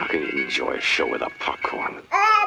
How can you enjoy a show without popcorn? Ah,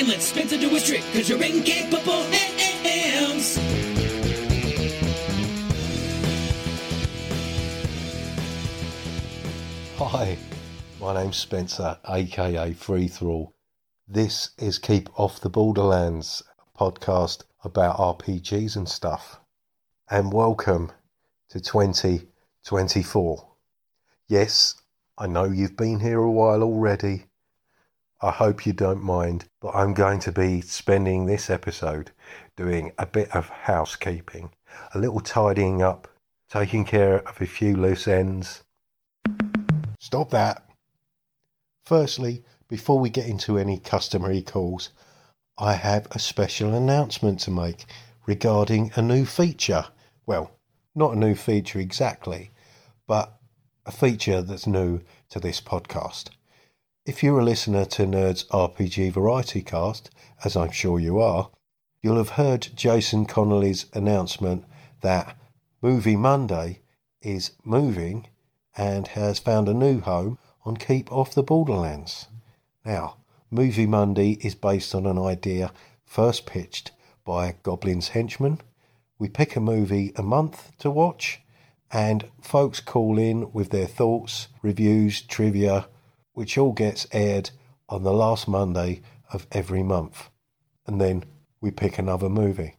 and let Spencer do his trick, cause you're incapable hands. Hi, my name's Spencer, aka Free Thrall. This is Keep Off the Borderlands, a podcast about RPGs and stuff. And welcome to 2024. Yes, I know you've been here a while already. I hope you don't mind, but I'm going to be spending this episode doing a bit of housekeeping, a little tidying up, taking care of a few loose ends. Stop that. Firstly, before we get into any customary calls, I have a special announcement to make regarding a new feature. Well, not a new feature exactly, but a feature that's new to this podcast. If you're a listener to Nerds RPG Variety Cast, as I'm sure you are, you'll have heard Jason Connerley's announcement that Movie Monday is moving and has found a new home on Keep Off the Borderlands. Now, Movie Monday is based on an idea first pitched by Goblin's Henchman. We pick a movie a month to watch, and folks call in with their thoughts, reviews, trivia, which all gets aired on the last Monday of every month. And then we pick another movie.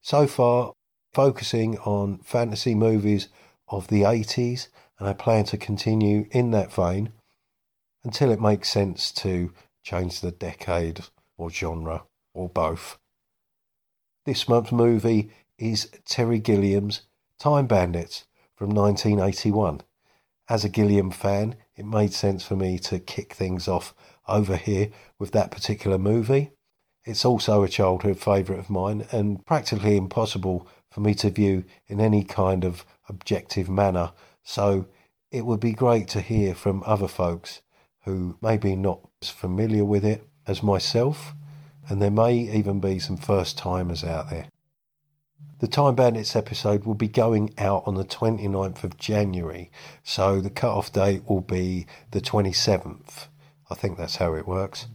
So far, focusing on fantasy movies of the 80s, and I plan to continue in that vein until it makes sense to change the decade or genre or both. This month's movie is Terry Gilliam's Time Bandits from 1981. As a Gilliam fan, it made sense for me to kick things off over here with that particular movie. It's also a childhood favourite of mine and practically impossible for me to view in any kind of objective manner, so it would be great to hear from other folks who may be not as familiar with it as myself, and there may even be some first timers out there. The Time Bandits episode will be going out on the 29th of January, so the cut-off date will be the 27th. I think that's how it works.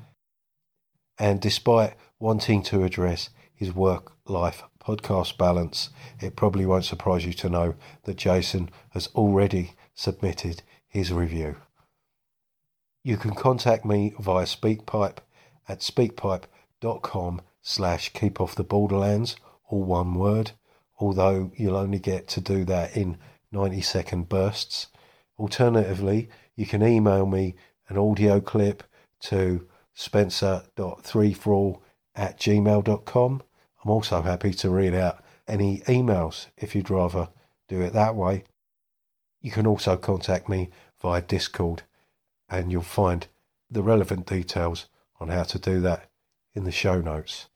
And despite wanting to address his work life podcast balance, it probably won't surprise you to know that Jason has already submitted his review. You can contact me via SpeakPipe at speakpipe.com slash keep off the borderlands, all one word, although you'll only get to do that in 90 second bursts. Alternatively, you can email me an audio clip to spencer.freethrall at gmail.com. I'm also happy to read out any emails if you'd rather do it that way. You can also contact me via Discord, and you'll find the relevant details on how to do that in the show notes.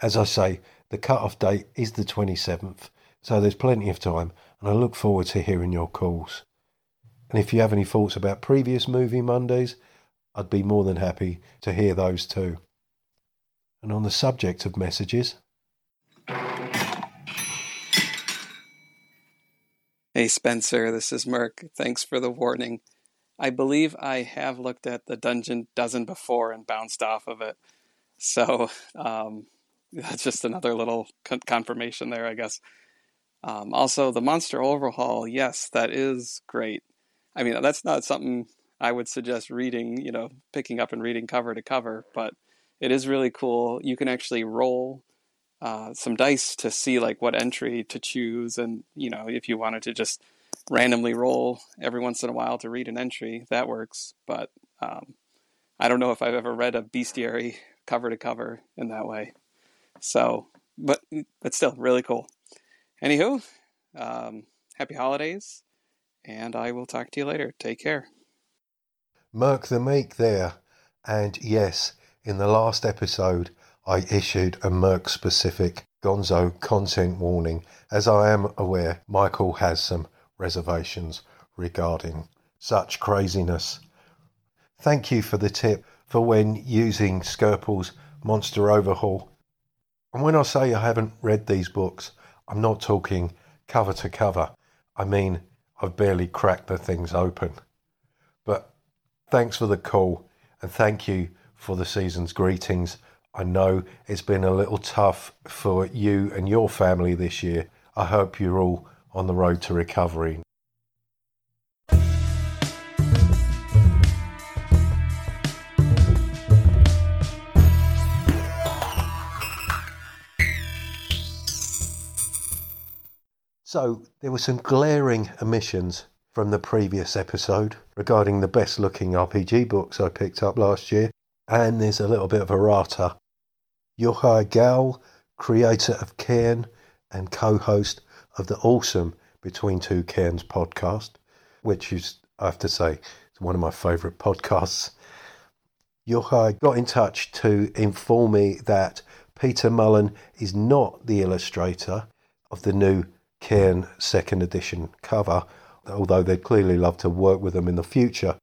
As I say, the cut-off date is the 27th, so there's plenty of time, and I look forward to hearing your calls. And if you have any thoughts about previous Movie Mondays, I'd be more than happy to hear those too. And on the subject of messages, Hey Spencer, this is Mirke. Thanks for the warning. I believe I have looked at the Dungeon Dozen before and bounced off of it. So um, that's just another little confirmation there, I guess. Um, also, the Monster Overhaul, yes, that is great. I mean, that's not something I would suggest reading, you know, picking up and reading cover to cover, but it is really cool. You can actually roll uh, some dice to see like what entry to choose, and you know, if you wanted to just randomly roll every once in a while to read an entry, that works. But um, I don't know if I've ever read a bestiary cover to cover in that way. So, but but still, really cool. Anywho, um, happy holidays, and I will talk to you later. Take care. Mirke the Meek there. And yes, in the last episode, I issued a Merc specific Gonzo content warning, as I am aware Michael has some reservations regarding such craziness. Thank you for the tip for when using Skerples' Monster Overhaul. And when I say I haven't read these books, I'm not talking cover to cover. I mean, I've barely cracked the things open. But thanks for the call and thank you for the season's greetings. I know it's been a little tough for you and your family this year. I hope you're all on the road to recovery. So, there were some glaring omissions from the previous episode regarding the best looking RPG books I picked up last year, and there's a little bit of errata. Yochai Gal, creator of Cairn and co host of the awesome Between Two Cairns podcast, which is, I have to say, is one of my favourite podcasts. Yochai got in touch to inform me that Peter Mullen is not the illustrator of the new Cairn second edition cover, although they'd clearly love to work with them in the future.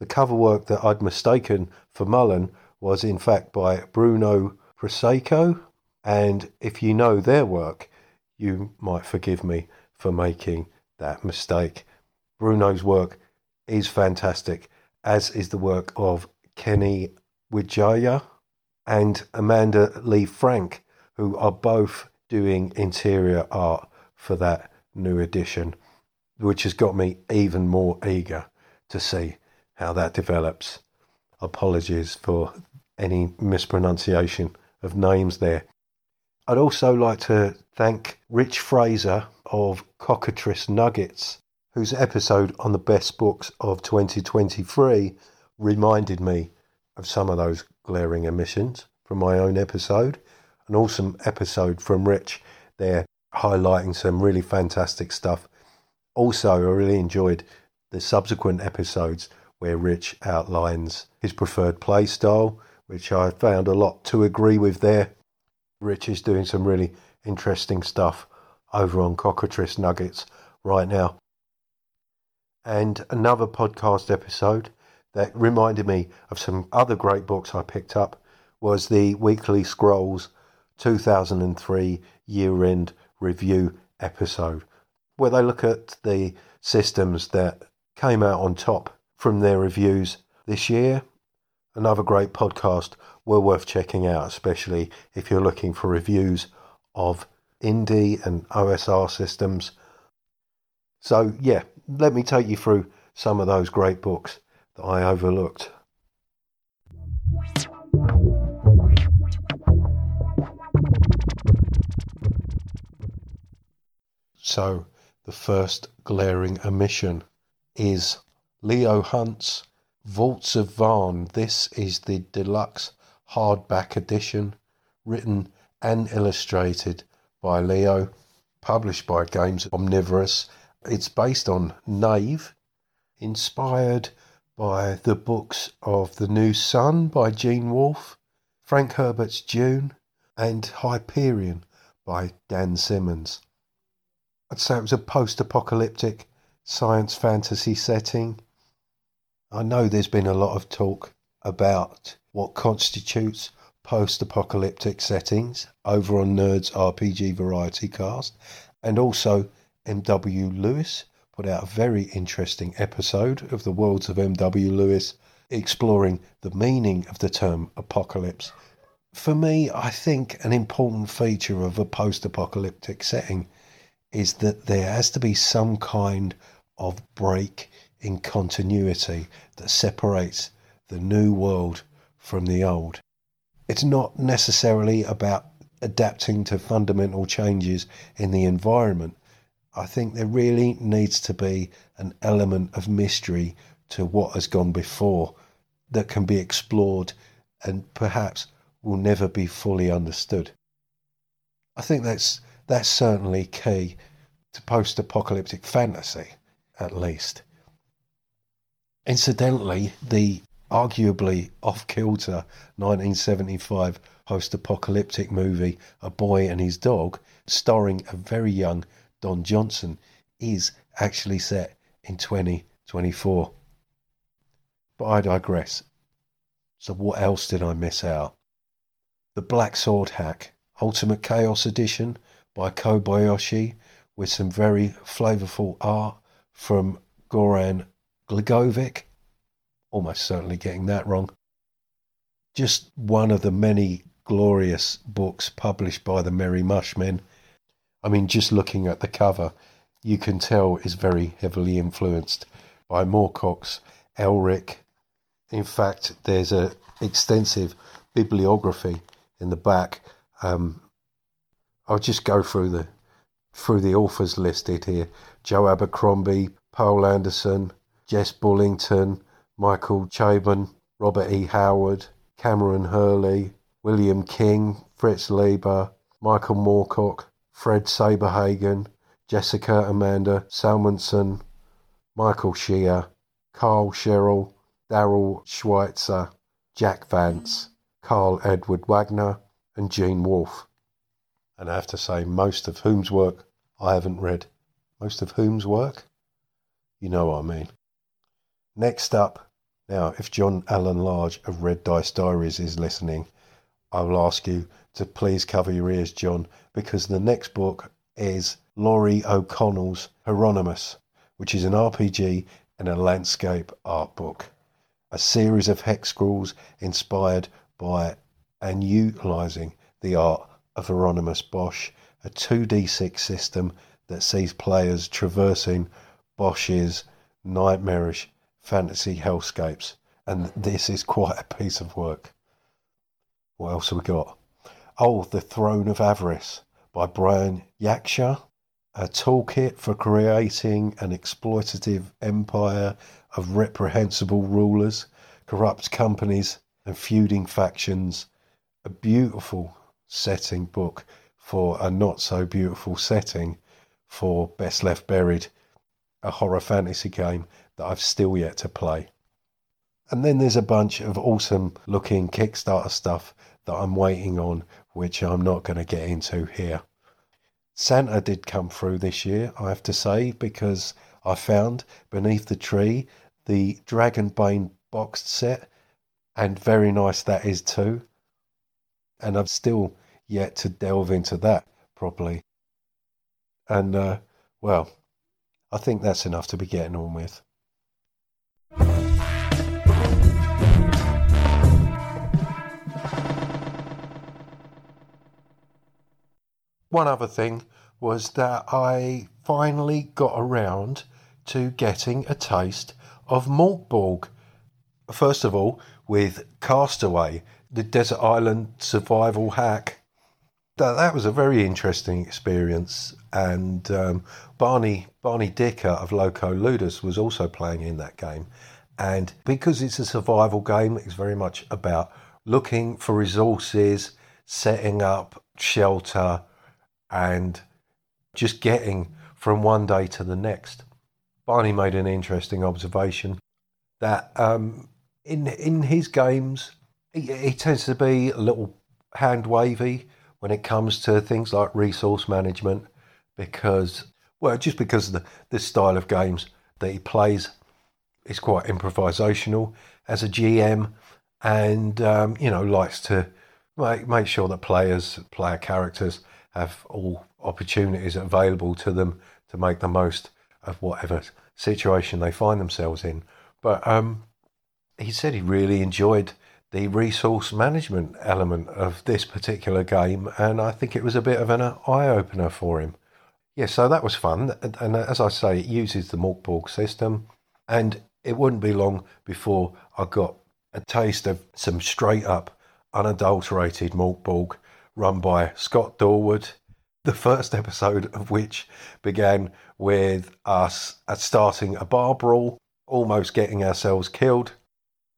The cover work that I'd mistaken for Mullen was in fact by Bruno Prosaiko, and if you know their work, you might forgive me for making that mistake. Bruno's work is fantastic, as is the work of Kenny Wijaya and Amanda Lee Frank, who are both doing interior art for that new edition, which has got me even more eager to see how that develops. Apologies for any mispronunciation of names there. I'd also like to thank Rich Fraser of Cockatrice Nuggets, whose episode on the best books of 2023 reminded me of some of those glaring omissions from my own episode. An awesome episode from Rich there highlighting some really fantastic stuff. Also, I really enjoyed the subsequent episodes where Rich outlines his preferred play style, which I found a lot to agree with there. Rich is doing some really interesting stuff over on Cockatrice Nuggets right now. And another podcast episode that reminded me of some other great books I picked up was the Weekly Scrolls 2003 year end review episode, where they look at the systems that came out on top from their reviews this year. Another great podcast, well worth checking out, especially if you're looking for reviews of indie and OSR systems. So, yeah, let me take you through some of those great books that I overlooked. So, the first glaring omission is Leo Hunt's Vaults of Vaarn. This is the deluxe hardback edition, written and illustrated by Leo, published by Games Omnivorous. It's based on Knave, inspired by the books of The New Sun by Gene Wolfe, Frank Herbert's Dune, and Hyperion by Dan Simmons. I'd say it was a post apocalyptic science fantasy setting. I know there's been a lot of talk about what constitutes post apocalyptic settings over on Nerds RPG Variety Cast, and also M.W. Lewis put out a very interesting episode of the Worlds of M.W. Lewis exploring the meaning of the term apocalypse. For me, I think an important feature of a post apocalyptic setting is that there has to be some kind of break in continuity that separates the new world from the old. It's not necessarily about adapting to fundamental changes in the environment. I think there really needs to be an element of mystery to what has gone before that can be explored and perhaps will never be fully understood. I think that's that's certainly key to post apocalyptic fantasy, at least. Incidentally, the arguably off kilter 1975 post apocalyptic movie A Boy and His Dog, starring a very young Don Johnson, is actually set in 2024. But I digress. So, what else did I miss out? The Black Sword Hack Ultimate Chaos Edition by Kobayashi with some very flavourful art from Goran Gligovic. Almost certainly getting that wrong. Just one of the many glorious books published by the Merry Mushmen. I mean, just looking at the cover, you can tell is very heavily influenced by Moorcock's Elric. In fact, there's an extensive bibliography in the back. Um, I'll just go through the through the authors listed here: Joe Abercrombie, Poul Anderson, Jess Bullington, Michael Chabon, Robert E. Howard, Kameron Hurley, William King, Fritz Leiber, Michael Moorcock, Fred Saberhagen, Jessica Amanda Salmonson, Michael Shear, Carl Sherrill, Darrell Schweitzer, Jack Vance, Karl Edward Wagner, and Gene Wolfe. And I have to say, most of whom's work I haven't read. Most of whom's work? You know what I mean. Next up, now, if John Allen Large of Red Dice Diaries is listening, I will ask you to please cover your ears, John, because the next book is Laurie O'Connell's Hieronymus, which is an RPG and a landscape art book. A series of hex scrolls inspired by and utilizing the art of Hieronymus Bosch, a 2d6 system that sees players traversing Bosch's nightmarish fantasy hellscapes. And this is quite a piece of work. What else have we got? Oh, The Throne of Avarice by Brian Yaksha. A toolkit for creating an exploitative empire of reprehensible rulers, corrupt companies, and feuding factions. A beautiful setting book for a not so beautiful setting for Best Left Buried, a horror fantasy game that I've still yet to play. And then there's a bunch of awesome looking Kickstarter stuff that I'm waiting on, which I'm not going to get into here. Santa did come through this year, I have to say, because I found beneath the tree the Dragonbane boxed set, and very nice that is too. And I've still yet to delve into that properly. And, uh, well, I think that's enough to be getting on with. One other thing was that I finally got around to getting a taste of Mörk Borg. First of all, with Castaway, the desert island survival hack. That, that was a very interesting experience, and um, Barney Barney Dicker of Loco Ludus was also playing in that game. And because it's a survival game, it's very much about looking for resources, setting up shelter, and just getting from one day to the next. Barney made an interesting observation that um, in in his games he, he tends to be a little hand wavy when it comes to things like resource management because well just because of the this style of games that he plays is quite improvisational as a GM and um, you know likes to make, make sure that players player characters have all opportunities available to them to make the most of whatever situation they find themselves in. But um, he said he really enjoyed the resource management element of this particular game, and I think it was a bit of an eye opener for him. Yeah, so that was fun. And as I say, it uses the Mörk Borg system, and it wouldn't be long before I got a taste of some straight up, unadulterated Mörk Borg run by Scott Dorward the first episode of which began with us uh, starting a bar brawl, almost getting ourselves killed,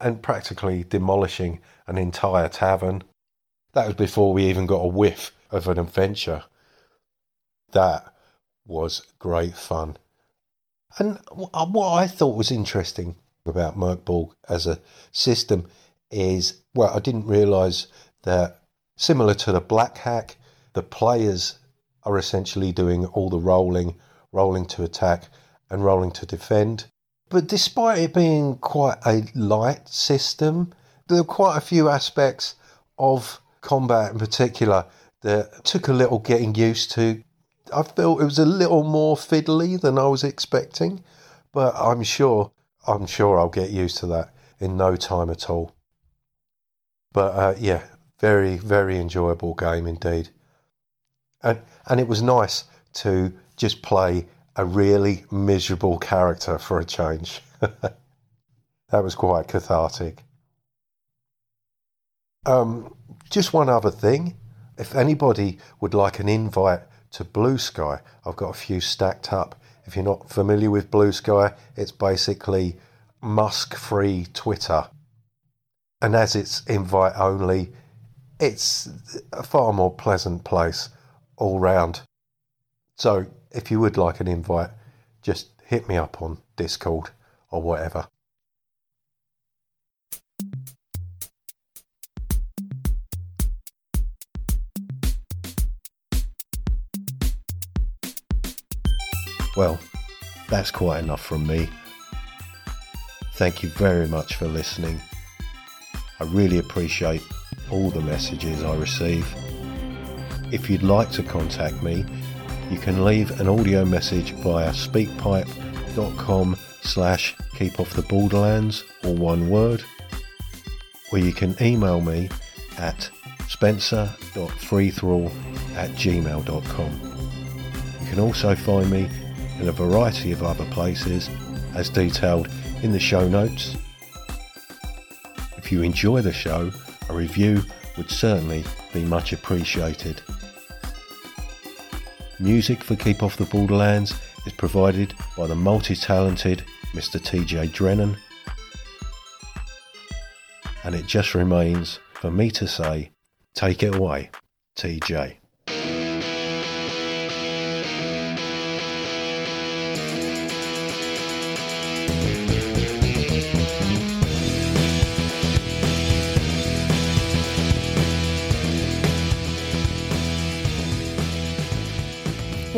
and practically demolishing an entire tavern. That was before we even got a whiff of an adventure. That was great fun. And uh, what I thought was interesting about Mörk Borg as a system is well, I didn't realise that similar to the Black Hack, the players are essentially doing all the rolling, rolling to attack, and rolling to defend. But despite it being quite a light system, there are quite a few aspects of combat in particular that took a little getting used to. I felt it was a little more fiddly than I was expecting, but I'm sure I'm sure I'll get used to that in no time at all. But uh, yeah, very very enjoyable game indeed, and and it was nice to just play a really miserable character for a change. that was quite cathartic. Um, just one other thing. If anybody would like an invite to Bluesky, I've got a few stacked up. If you're not familiar with Bluesky, it's basically Musk free Twitter. And as it's invite only, it's a far more pleasant place all round. So if you would like an invite, just hit me up on Discord or whatever. Well, that's quite enough from me. Thank you very much for listening. I really appreciate all the messages I receive. If you'd like to contact me, you can leave an audio message via speakpipe.com slash keep off the borderlands or one word or you can email me at spencer.freethrall at gmail.com. You can also find me in a variety of other places as detailed in the show notes. If you enjoy the show, a review would certainly be much appreciated. Music for Keep Off the Borderlands is provided by the multi talented Mr. TJ Drennon. And it just remains for me to say, take it away, TJ.